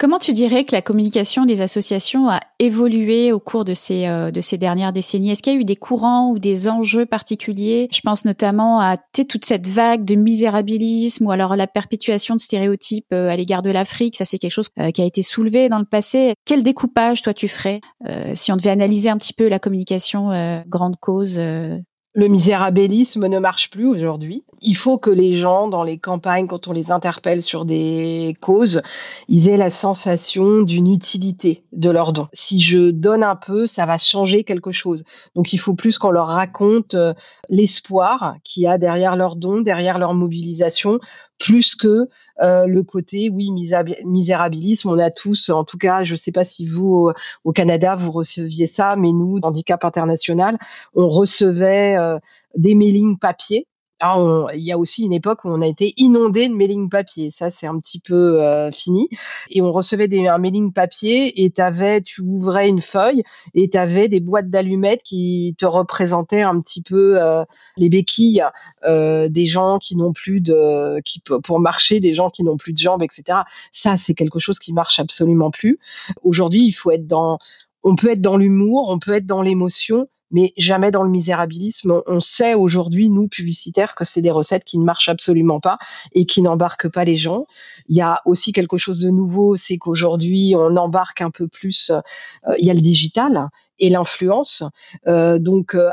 Comment tu dirais que la communication des associations a évolué au cours de ces, euh, de ces dernières décennies? Est-ce qu'il y a eu des courants ou des enjeux particuliers? Je pense notamment à toute cette vague de misérabilisme ou alors la perpétuation de stéréotypes euh, à l'égard de l'Afrique. Ça, c'est quelque chose euh, qui a été soulevé dans le passé. Quel découpage, toi, tu ferais si on devait analyser un petit peu la communication grande cause le misérabilisme ne marche plus aujourd'hui. Il faut que les gens, dans les campagnes, quand on les interpelle sur des causes, ils aient la sensation d'une utilité de leur don. Si je donne un peu, ça va changer quelque chose. Donc il faut plus qu'on leur raconte euh, l'espoir qu'il y a derrière leur don, derrière leur mobilisation, plus que euh, le côté, oui, misérabilisme. On a tous, en tout cas, je ne sais pas si vous, au, Canada, vous receviez ça, mais nous, Handicap International, on recevait euh, des mailings papier ah, il y a aussi une époque où on a été inondé de mailing papier. Ça, c'est un petit peu euh, fini. Et on recevait des, un mailing papier et t'avais, tu ouvrais une feuille et tu avais des boîtes d'allumettes qui te représentaient un petit peu euh, les béquilles euh, des gens qui n'ont plus de, qui pour marcher, des gens qui n'ont plus de jambes, etc. Ça, c'est quelque chose qui marche absolument plus. Aujourd'hui, il faut être dans, on peut être dans l'humour, on peut être dans l'émotion, mais jamais dans le misérabilisme. On sait aujourd'hui, nous, publicitaires, que c'est des recettes qui ne marchent absolument pas et qui n'embarquent pas les gens. Il y a aussi quelque chose de nouveau, c'est qu'aujourd'hui, on embarque un peu plus, euh, il y a le digital et l'influence. Euh, donc, euh,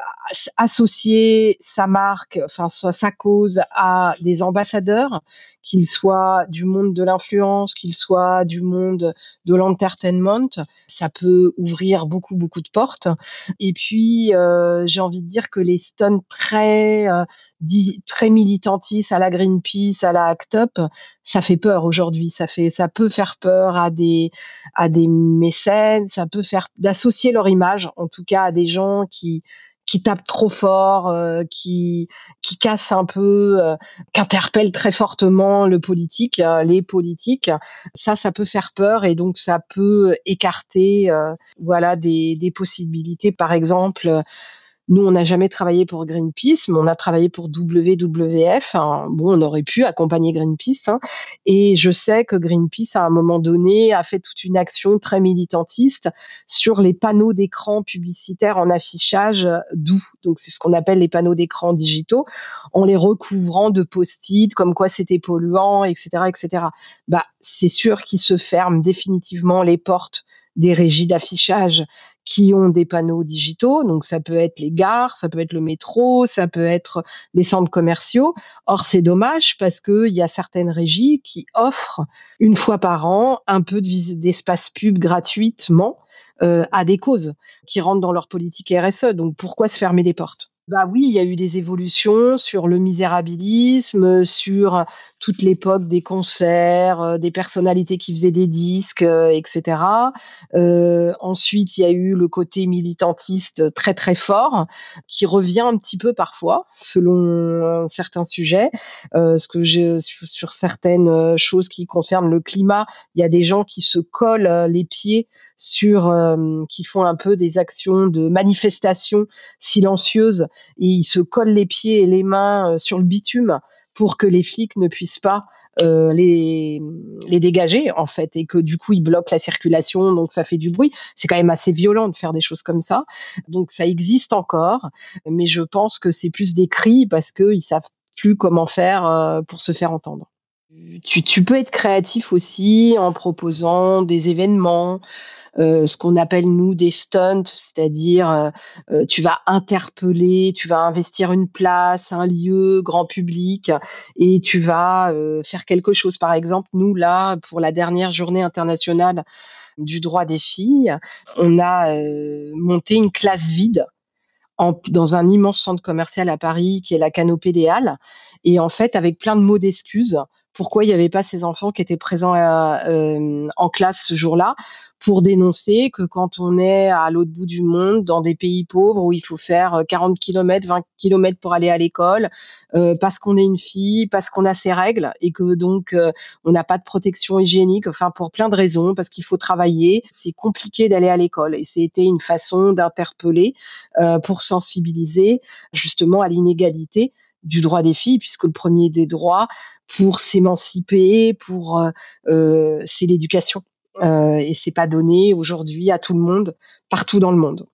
associer sa marque, enfin sa cause à des ambassadeurs, qu'ils soient du monde de l'influence, qu'ils soient du monde de l'entertainment, ça peut ouvrir beaucoup beaucoup de portes. Et puis, euh, j'ai envie de dire que les stunts très euh, très militantistes à la Greenpeace, à la ACT UP, ça fait peur aujourd'hui. Ça fait, ça peut faire peur à des à des mécènes, ça peut faire d'associer leur image, en tout cas à des gens qui qui tapent trop fort, euh, qui qui cassent un peu, euh, qui interpellent très fortement le politique, euh, les politiques. Ça, ça peut faire peur et donc ça peut écarter, voilà, des, des possibilités. Par exemple, nous, on n'a jamais travaillé pour Greenpeace, mais on a travaillé pour WWF. Hein. Bon, on aurait pu accompagner Greenpeace. Hein. Et je sais que Greenpeace, à un moment donné, a fait toute une action très militantiste sur les panneaux d'écran publicitaires en affichage doux. Donc, c'est ce qu'on appelle les panneaux d'écran digitaux, en les recouvrant de post-it, comme quoi c'était polluant, etc., etc. Bah, c'est sûr qu'ils se ferment définitivement les portes des régies d'affichage qui ont des panneaux digitaux. Donc ça peut être les gares, ça peut être le métro, ça peut être les centres commerciaux. Or c'est dommage parce qu'il y a certaines régies qui offrent une fois par an un peu d'espace pub gratuitement euh, à des causes qui rentrent dans leur politique RSE. Donc pourquoi se fermer les portes? Bah oui, il y a eu des évolutions sur le misérabilisme, sur toute l'époque des concerts, euh, des personnalités qui faisaient des disques, euh, etc. Euh, ensuite, il y a eu le côté militantiste très très fort, qui revient un petit peu parfois, selon certains sujets. ce que j'ai sur certaines choses qui concernent le climat, il y a des gens qui se collent les pieds sur euh, qui font un peu des actions de manifestation silencieuses et ils se collent les pieds et les mains euh, sur le bitume pour que les flics ne puissent pas euh, les, les dégager en fait et que du coup ils bloquent la circulation donc ça fait du bruit. C'est quand même assez violent de faire des choses comme ça. Donc ça existe encore mais je pense que c'est plus des cris parce qu'ils savent plus comment faire euh, pour se faire entendre. Tu, tu peux être créatif aussi en proposant des événements ce qu'on appelle nous des stunts, c'est-à-dire euh, euh, tu vas interpeller, tu vas investir une place, un lieu grand public et tu vas faire quelque chose. Par exemple, nous là pour la dernière journée internationale du droit des filles, on a monté une classe vide en, dans un immense centre commercial à Paris qui est la Canopée des Halles. Et en fait, avec plein de mots d'excuses, pourquoi il n'y avait pas ces enfants qui étaient présents euh, en classe ce jour-là pour dénoncer que quand on est à l'autre bout du monde, dans des pays pauvres où il faut faire 40 km, 20 km pour aller à l'école, euh, parce qu'on est une fille, parce qu'on a ses règles et que donc euh, on n'a pas de protection hygiénique, enfin pour plein de raisons, parce qu'il faut travailler, c'est compliqué d'aller à l'école. Et c'était une façon d'interpeller euh, pour sensibiliser justement à l'inégalité du droit des filles, puisque le premier des droits pour s'émanciper, pour c'est l'éducation euh, et c'est pas donné aujourd'hui à tout le monde partout dans le monde.